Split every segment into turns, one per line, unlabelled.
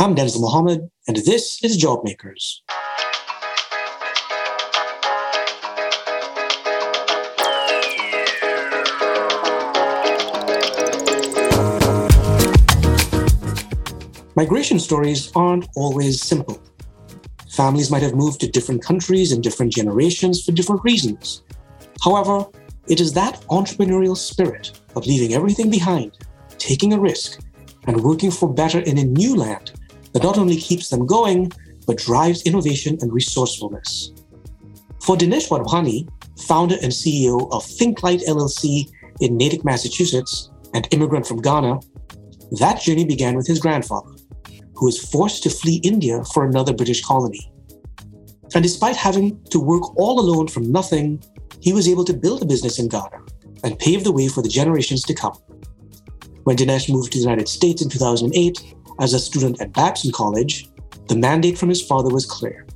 I'm Denzil Mohammed, and this is JobMakers. Migration stories aren't always simple. Families might have moved to different countries in different generations for different reasons. However, it is that entrepreneurial spirit of leaving everything behind, taking a risk, and working for better in a new land that not only keeps them going, but drives innovation and resourcefulness. For Dinesh Wadhwani, founder and CEO of ThinkLite LLC in Natick, Massachusetts, and immigrant from Ghana, that journey began with his grandfather, who was forced to flee India for another British colony. And despite having to work all alone from nothing, he was able to build a business in Ghana and pave the way for the generations to come. When Dinesh moved to the United States in 2008, as a student at Babson College, the mandate from his father was clear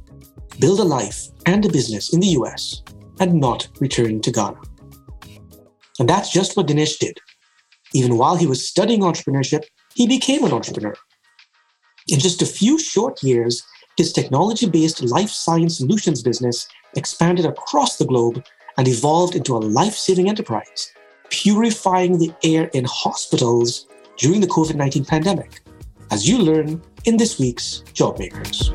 build a life and a business in the US and not return to Ghana. And that's just what Dinesh did. Even while he was studying entrepreneurship, he became an entrepreneur. In just a few short years, his technology based life science solutions business expanded across the globe and evolved into a life saving enterprise, purifying the air in hospitals during the COVID 19 pandemic as you learn in this week's JobMakers.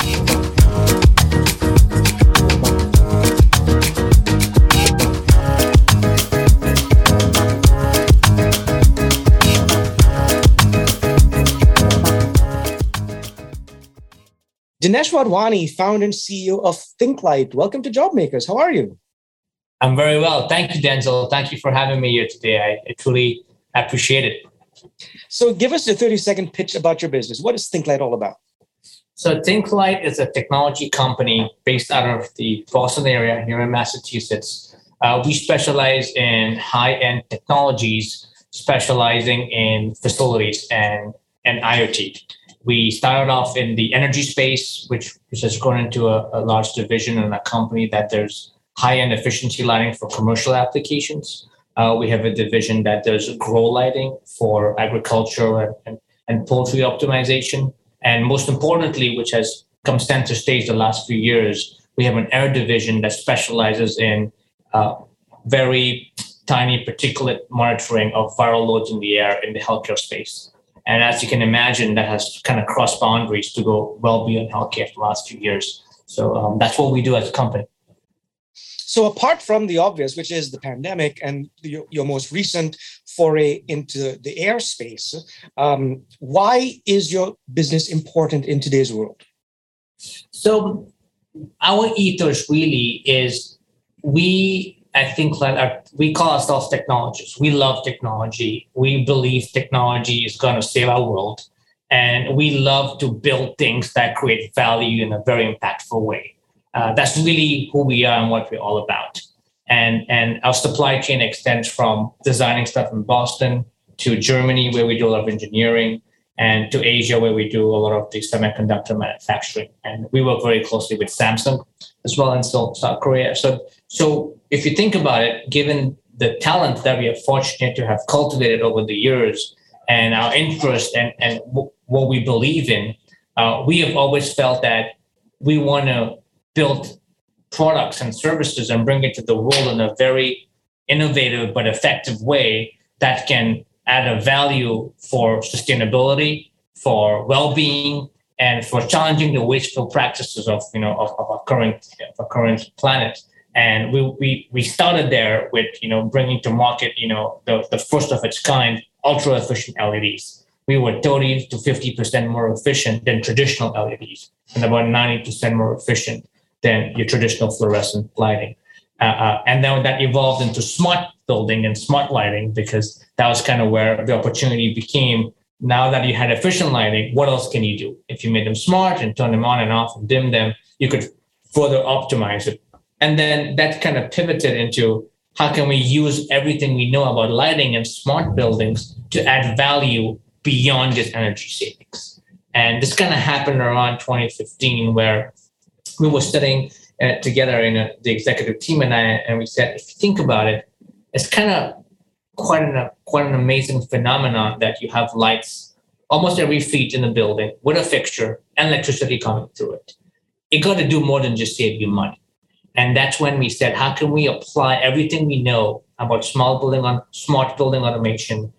Dinesh Wadhwani, founder and CEO of ThinkLite. Welcome to Job Makers. How are you?
I'm very well. Thank you, Denzil. Thank you for having me here today. I, I truly appreciate it.
So give us a 30 second pitch about your business. What is ThinkLite all about?
So ThinkLite is a technology company based out of the Boston area here in Massachusetts. Uh, we specialize in high-end technologies, specializing in facilities and, and IoT. We started off in the energy space, which, which has grown into a, a large division and a company that there's high-end efficiency lighting for commercial applications. Uh, we have a division that does grow lighting for agriculture and, and, and, poultry optimization. And most importantly, which has come center stage the last few years, we have an air division that specializes in uh, very tiny particulate monitoring of viral loads in the air in the healthcare space. And as you can imagine, that has kind of crossed boundaries to go well beyond healthcare for the last few years. So um, that's what we do as a company.
So, apart from the obvious, which is the pandemic and your, your most recent foray into the airspace, um, why is your business important in today's world?
So, our ethos really is we, I think, like we call ourselves technologists. We love technology. We believe technology is going to save our world. And we love to build things that create value in a very impactful way. Uh, that's really who we are and what we're all about. And, and our supply chain extends from designing stuff in Boston to Germany, where we do a lot of engineering, and to Asia, where we do a lot of the semiconductor manufacturing. And we work very closely with Samsung as well in South Korea. So, so if you think about it, given the talent that we are fortunate to have cultivated over the years and our interest and, and w- what we believe in, uh, we have always felt that we want to build products and services and bring it to the world in a very innovative but effective way that can add a value for sustainability, for well-being, and for challenging the wasteful practices of you know of, of our current of our current planet. And we, we we started there with you know bringing to market you know the, the first of its kind ultra efficient LEDs. We were 30 to 50 percent more efficient than traditional LEDs, and about 90 percent more efficient than your traditional fluorescent lighting. Uh, uh, and then that evolved into smart building and smart lighting because that was kind of where the opportunity became. Now that you had efficient lighting, what else can you do? If you made them smart and turn them on and off and dim them, you could further optimize it. And then that kind of pivoted into how can we use everything we know about lighting and smart buildings to add value beyond just energy savings. And this kind of happened around 2015, where we were studying uh, together in a, the executive team and I, and we said, if you think about it, it's kind of quite an quite an amazing phenomenon that you have lights almost every feet in the building with a fixture and electricity coming through it. It got to do more than just save you money. And that's when we said, how can we apply everything we know about small building on smart building automation,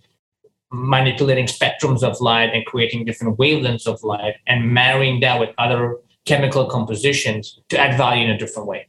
manipulating spectrums of light and creating different wavelengths of light and marrying that with other chemical compositions to add value in a different way.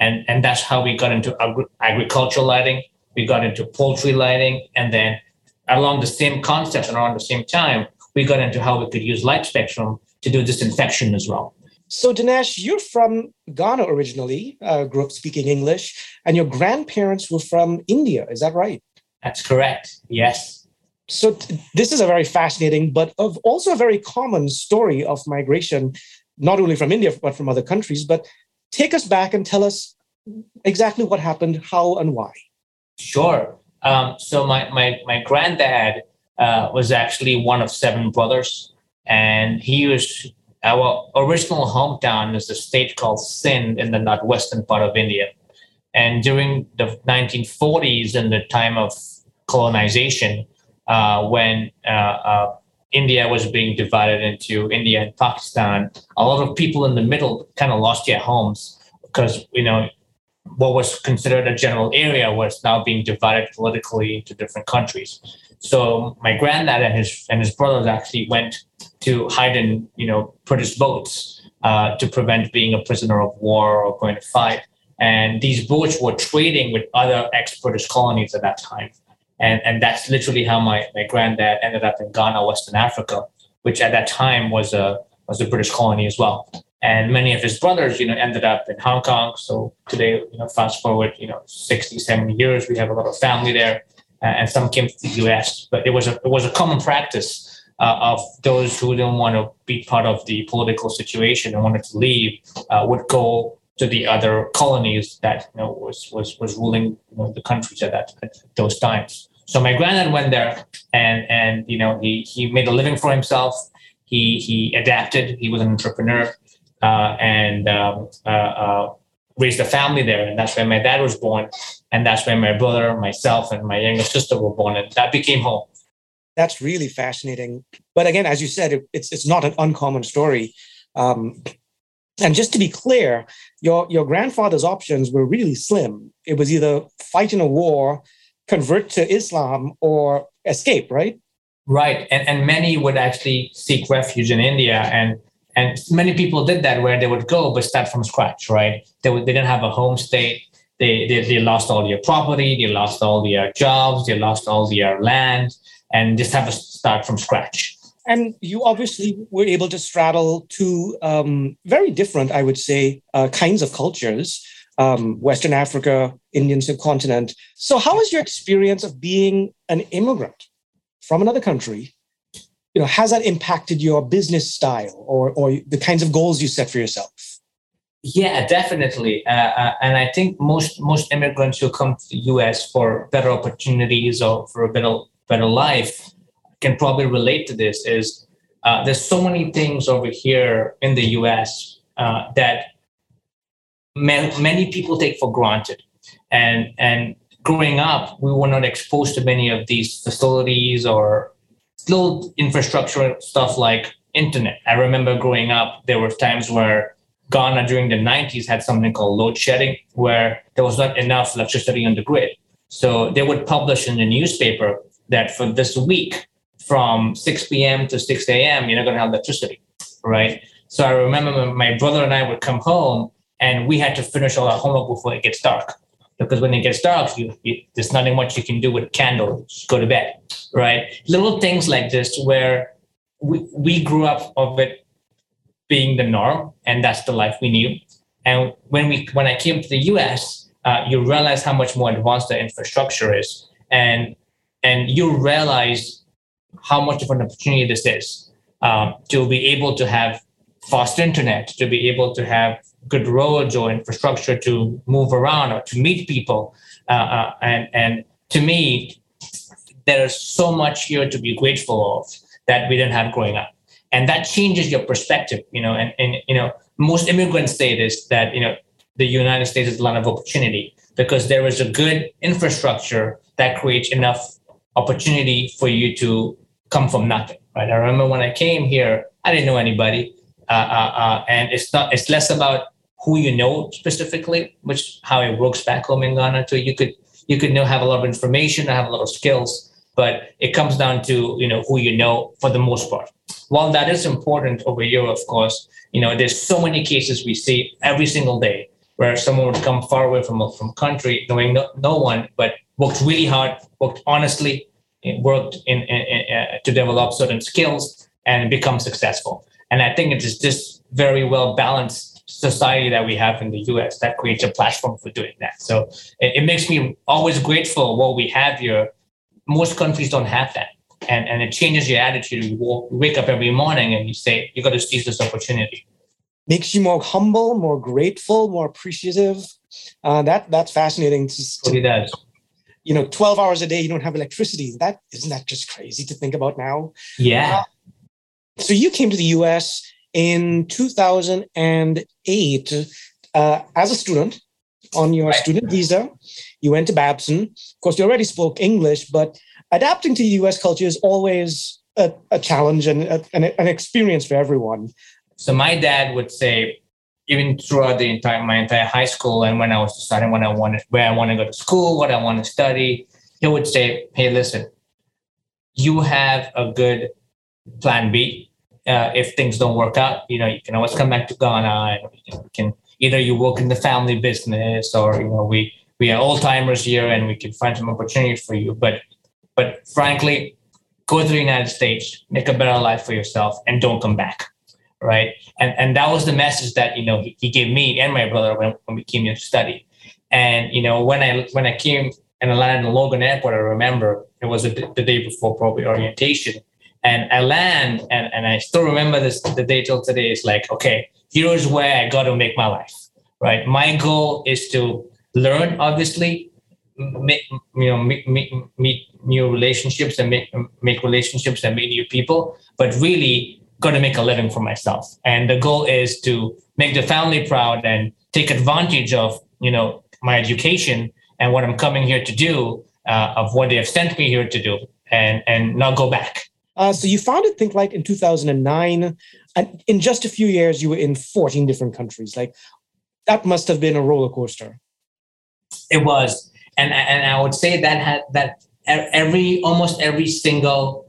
And, and that's how we got into agri- agricultural lighting, we got into poultry lighting, and then along the same concepts and around the same time, we got into how we could use light spectrum to do disinfection as well.
So, Dinesh, you're from Ghana originally, uh, grew up speaking English, and your grandparents were from India. Is that right?
That's correct. Yes.
So, t- this is a very fascinating, but of also a very common story of migration, not only from India, but from other countries. But take us back and tell us exactly what happened, how, and why.
Sure. Um, so, my, my, my granddad uh, was actually one of seven brothers, and he was our original hometown is a state called Sindh in the northwestern part of India. And during the 1940s, in the time of colonization, uh, when uh, uh, India was being divided into India and Pakistan, a lot of people in the middle kind of lost their homes because, you know, what was considered a general area was now being divided politically into different countries. So my granddad and his and his brothers actually went to hide in you know British boats uh, to prevent being a prisoner of war or going to fight. And these boats were trading with other ex-British colonies at that time. And, and that's literally how my, my granddad ended up in Ghana, Western Africa, which at that time was a was a British colony as well. And many of his brothers, you know, ended up in Hong Kong. So today, you know, fast forward, you know, 60, 70 years, we have a lot of family there uh, and some came to the U.S. But it was a it was a common practice uh, of those who didn't want to be part of the political situation and wanted to leave uh, would go to the other colonies that you know was was was ruling you know, the countries at that at those times. So my granddad went there and and you know he he made a living for himself. He he adapted. He was an entrepreneur uh, and um, uh, uh, raised a family there, and that's where my dad was born, and that's where my brother, myself, and my younger sister were born, and that became home.
That's really fascinating. But again, as you said, it, it's it's not an uncommon story. Um, and just to be clear, your your grandfather's options were really slim. It was either fight in a war, convert to Islam, or escape. Right.
Right, and and many would actually seek refuge in India. And and many people did that where they would go but start from scratch right? They, would, they didn't have a home state. They, they, they lost all their property. They lost all their jobs. They lost all their land. And just have to start from scratch
and you obviously were able to straddle two um, very different i would say uh, kinds of cultures um, western africa indian subcontinent. So how was your experience of being an immigrant from another country you know has that impacted your business style or or the kinds of goals you set for yourself?
Yeah definitely. Uh, uh, and i think most most immigrants who come to the us for better opportunities or for a better better life can probably relate to this is uh, there's so many things over here in the us uh, that many people take for granted and and growing up we were not exposed to many of these facilities or little infrastructure stuff like internet. I remember growing up, there were times where Ghana during the 90s had something called load shedding, where there was not enough electricity on the grid. So they would publish in the newspaper that for this week, from 6 p.m. to 6 a.m., you're not going to have electricity, right? So I remember my brother and I would come home and we had to finish all our homework before it gets dark because when it gets dark, you, you, there's nothing much you can do with a candle. Just go to bed, right? Little things like this where we, we grew up of it being the norm, and that's the life we knew. And when we when I came to the U.S., uh, you realize how much more advanced the infrastructure is, and and you realize how much of an opportunity this is um, to be able to have fast internet, to be able to have good roads or infrastructure to move around or to meet people. Uh, uh, and and to me, there's so much here to be grateful of that we didn't have growing up, and that changes your perspective. You know, and and you know, most immigrants say this that you know the United States is a land of opportunity because there is a good infrastructure that creates enough opportunity for you to come from nothing right? I remember when I came here, I didn't know anybody, uh, uh, uh, and it's not. It's less about who you know specifically, which how it works back home in Ghana. So you could you could know have a lot of information, have a lot of skills, but it comes down to you know who you know for the most part. While that is important over here, of course, you know there's so many cases we see every single day where someone would come far away from from country, knowing no, no one, but worked really hard, worked honestly, worked in, in, in uh, to develop certain skills and become successful. And I think it is just very well balanced society that we have in the US that creates a platform for doing that. So it, it makes me always grateful what we have here. Most countries don't have that. And, and it changes your attitude. You, walk, you wake up every morning and you say, you got to seize this opportunity
makes you more humble, more grateful, more appreciative. Uh, that that's fascinating.
To, to, does.
You know, twelve hours a day you don't have electricity. That isn't that just crazy to think about now?
Yeah. Uh,
so you came to the U.S. in 2008 uh, as a student on your right. student visa. You went to Babson. Of course, you already spoke English, but adapting to U.S. culture is always a, a challenge and a, an, an experience for everyone.
So my dad would say, even throughout the entire my entire high school and when I was deciding when I wanted where I want to go to school, what I want to study, he would say, "Hey, listen, you have a good plan B. Uh, if things don't work out, you know you can always come back to Ghana and you, can either you work in the family business or you know we we are old timers here and we can find some opportunities for you. But but frankly, go to the United States, make a better life for yourself, and don't come back." Right? And and that was the message that you know he, he gave me and my brother when, when we came here to study. And you know when I when I came and I landed in Logan Airport, I remember it was a, the day before probably orientation, and I land and and I still remember this the day till today. Is like okay, here's where I got to make my life, right? My goal is to learn, obviously, make, you know meet, meet, meet new relationships and make make relationships and meet new people, but really got to make a living for myself. And the goal is to make the family proud and take advantage of, you know, my education and what I'm coming here to do, uh, of what they have sent me here to do, and and not go back.
Uh, so you founded ThinkLite in 2009, and in just a few years, you were in 14 different countries. Like that must have been a roller coaster.
It was, and and I would say that had that every almost every single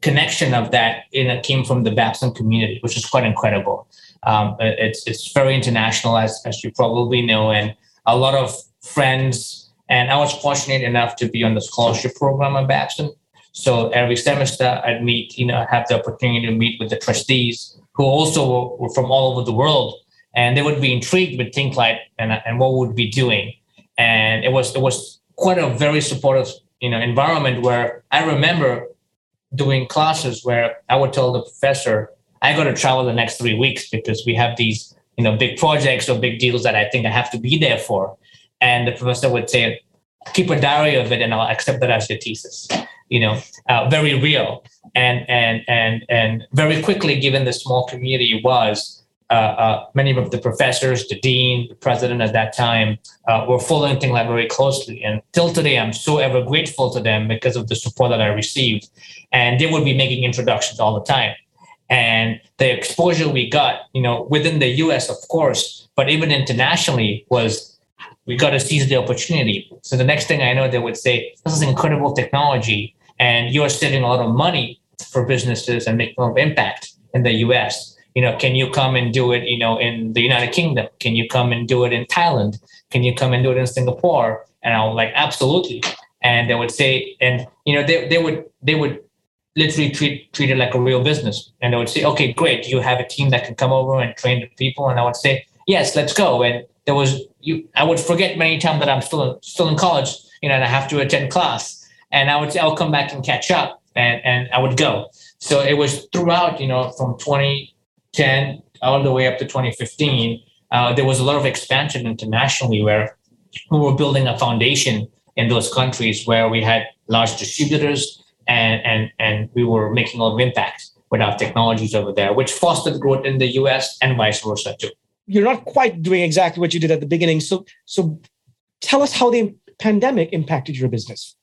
connection of that know, came from the Babson community, which is quite incredible. Um, it's it's very international, as as you probably know, and a lot of friends. And I was fortunate enough to be on the scholarship program at Babson. So every semester, I'd meet, you know, have the opportunity to meet with the trustees who also were from all over the world, and they would be intrigued with ThinkLite and and what we'd be doing. And it was it was quite a very supportive, you know, environment where I remember doing classes where I would tell the professor, I got to travel the next three weeks because we have these, you know, big projects or big deals that I think I have to be there for. And the professor would say, keep a diary of it and I'll accept that as your thesis. You know, uh, very real. And and and and very quickly, given the small community was, uh, uh, many of the professors, the dean, the president at that time uh, were following ThinkLite very closely. And till today, I'm so ever grateful to them because of the support that I received. And they would be making introductions all the time. And the exposure we got, you know, within the US, of course, but even internationally was we got to seize the opportunity. So the next thing I know, they would say, this is incredible technology. And you're saving a lot of money for businesses and making a lot of impact in the US you know can you come and do it you know in the united kingdom? Can you come and do it in thailand? Can you come and do it in singapore? And i was like absolutely. And they would say and you know they, they would they would literally treat treat it like a real business. And they would say okay great. You have a team that can come over and train the people. And i would say yes let's go. And there was you i would forget many times that i'm still still in college you know and i have to attend class. And i would say i'll come back and catch up. And and i would go. So it was throughout you know from 20 10 all the way up to 2015, uh, there was a lot of expansion internationally where we were building a foundation in those countries where we had large distributors and, and, and we were making a lot of impact with our technologies over there, which fostered growth in the US and vice versa too.
You're not quite doing exactly what you did at the beginning. So, so tell us how the pandemic impacted your business.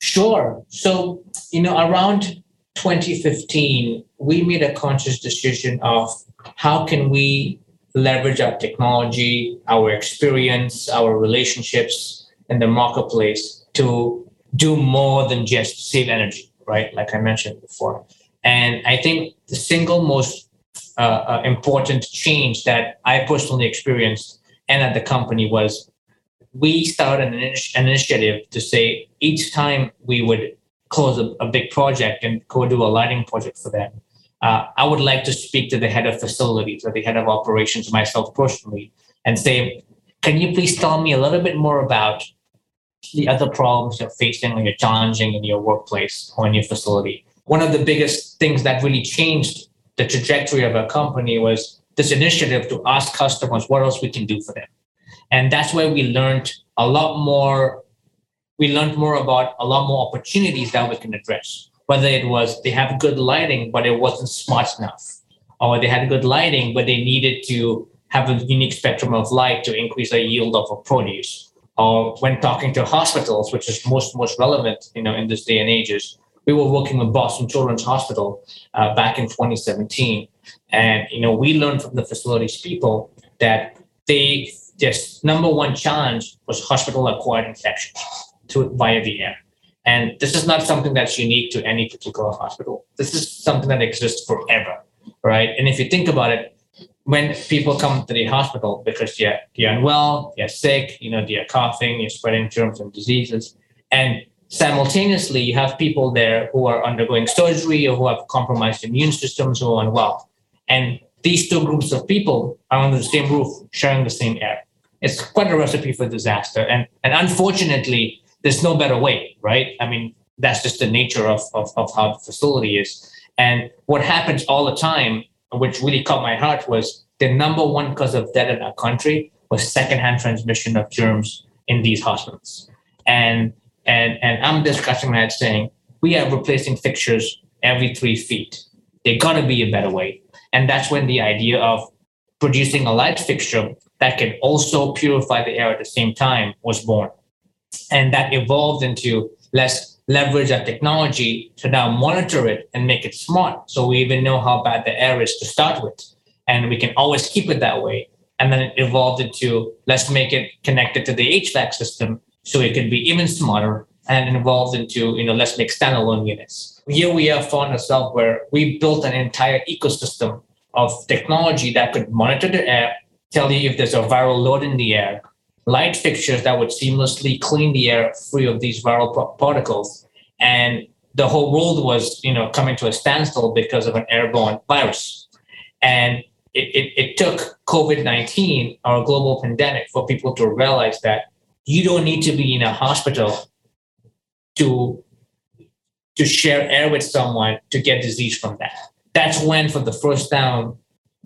Sure. So, you know, around 2015, we made a conscious decision of how can we leverage our technology, our experience, our relationships in the marketplace to do more than just save energy, right? Like I mentioned before. And I think the single most uh, uh, important change that I personally experienced and at the company was we started an, an initiative to say each time we would close a, a, big project and go do a lighting project for them, uh, I would like to speak to the head of facilities or the head of operations, myself personally, and say, can you please tell me a little bit more about the other problems you're facing or you're challenging in your workplace or in your facility? One of the biggest things that really changed the trajectory of our company was this initiative to ask customers what else we can do for them. And that's where we learned a lot more. We learned more about a lot more opportunities that we can address. Whether it was they have good lighting, but it wasn't smart enough, or they had good lighting, but they needed to have a unique spectrum of light to increase the yield of a produce. Or when talking to hospitals, which is most most relevant, you know, in this day and ages, we were working with Boston Children's Hospital uh, back in 2017, and you know we learned from the facilities people that they just number one challenge was hospital acquired infections to via the air. And this is not something that's unique to any particular hospital. This is something that exists forever, right? And if you think about it, when people come to the hospital because they're, they're unwell, they're sick, you know, they're coughing, you're spreading germs and diseases, and simultaneously you have people there who are undergoing surgery or who have compromised immune systems who are unwell and these two groups of people are under the same roof sharing the same air it's quite a recipe for disaster and and unfortunately there's no better way right i mean that's just the nature of, of, of how the facility is and what happens all the time which really caught my heart was the number one cause of death in our country was secondhand transmission of germs in these hospitals and and and I'm discussing that saying we are replacing fixtures every three feet. There gotta be a better way. And that's when the idea of producing a light fixture that can also purify the air at the same time was born. And that evolved into let's leverage our technology to now monitor it and make it smart. So we even know how bad the air is to start with. And we can always keep it that way. And then it evolved into let's make it connected to the HVAC system so it can be even smarter and evolved into, you know, let's make standalone units. Here we have found ourselves where we built an entire ecosystem of technology that could monitor the air, tell you if there's a viral load in the air, light fixtures that would seamlessly clean the air free of these viral particles. And the whole world was, you know, coming to a standstill because of an airborne virus. And it, it, it took COVID 19, or a global pandemic, for people to realize that you don't need to be in a hospital to to share air with someone to get disease from that. That's when, for the first time,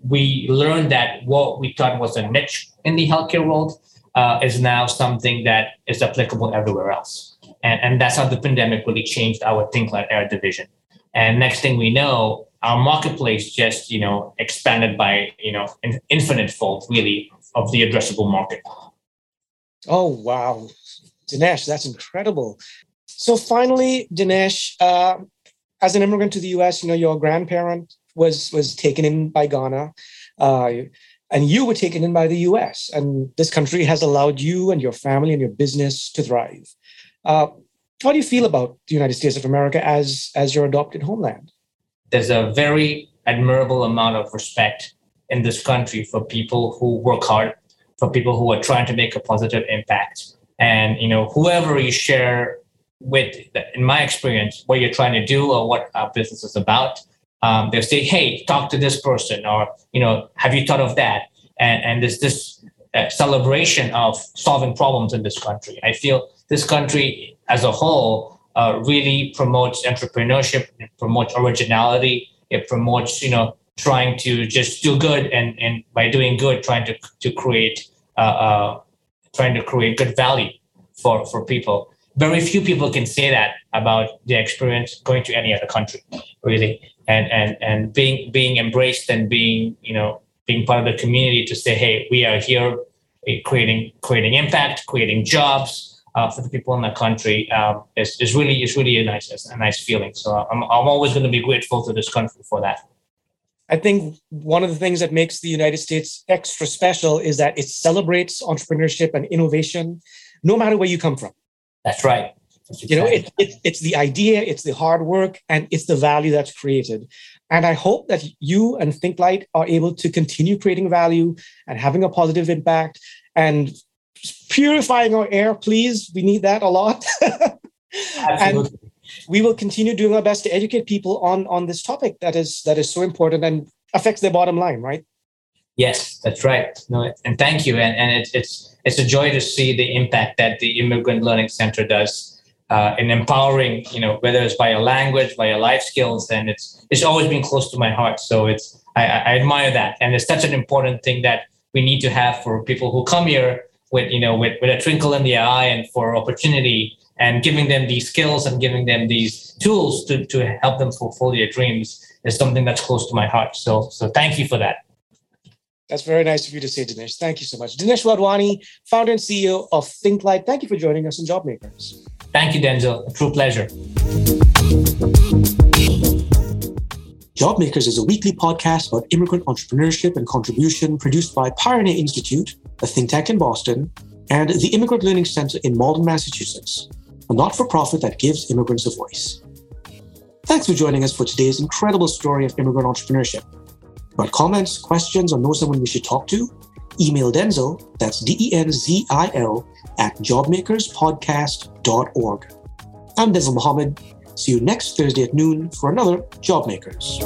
we learned that what we thought was a niche in the healthcare world uh, is now something that is applicable everywhere else. And, and that's how the pandemic really changed our ThinkLite Air division. And next thing we know, our marketplace just you know expanded by you know an infinite fold really of the addressable market.
Oh, wow. Dinesh, that's incredible. So finally, Dinesh, uh, as an immigrant to the US, you know, your grandparent was was taken in by Ghana. Uh, and you were taken in by the US. And this country has allowed you and your family and your business to thrive. Uh, how do you feel about the United States of America as, as your adopted homeland?
There's a very admirable amount of respect in this country for people who work hard for people who are trying to make a positive impact. And you know, whoever you share with, in my experience, what you're trying to do or what our business is about, um, they'll say, "Hey, talk to this person," or you know, "Have you thought of that?" And and there's this uh, celebration of solving problems in this country. I feel this country as a whole uh, really promotes entrepreneurship, it promotes originality, it promotes you know trying to just do good and, and by doing good trying to, to create uh, uh, trying to create good value for, for people very few people can say that about their experience going to any other country really and and and being being embraced and being you know being part of the community to say hey we are here eh, creating creating impact creating jobs uh, for the people in the country um, is, is really is really a nice a nice feeling. So I'm I'm always going to be grateful to this country for that.
I think one of the things that makes the United States extra special is that it celebrates entrepreneurship and innovation, no matter where you come from.
That's right.
You know, it, it, it's the idea, it's the hard work, and it's the value that's created. And I hope that you and ThinkLite are able to continue creating value and having a positive impact and purifying our air, please. We need that a lot. and we will continue doing our best to educate people on on this topic that is that is so important and affects their bottom line, right?
Yes, that's right. No, and thank you. And and it's it's it's a joy to see the impact that the Immigrant Learning Center does uh, in empowering, you know, whether it's by language, by life skills, and it's it's always been close to my heart. So it's I, I admire that, and it's such an important thing that we need to have for people who come here with you know with, with a twinkle in the eye and for opportunity and giving them these skills and giving them these tools to, to help them fulfill their dreams is something that's close to my heart. So so thank you for that.
That's very nice of you to say, Dinesh. Thank you so much. Dinesh Wadhwani, founder and CEO of ThinkLite. Thank you for joining us on JobMakers.
Thank you, Denzil. A true pleasure.
JobMakers is a weekly podcast about immigrant entrepreneurship and contribution produced by Pioneer Institute, a think tank in Boston, and the Immigrant Learning Center in Malden, Massachusetts, a not for profit that gives immigrants a voice. Thanks for joining us for today's incredible story of immigrant entrepreneurship. Got comments, questions, or know someone we should talk to? Email Denzil, that's D E N Z I L, at jobmakerspodcast.org. I'm Denzil Mohammed. See you next Thursday at noon for another Jobmakers.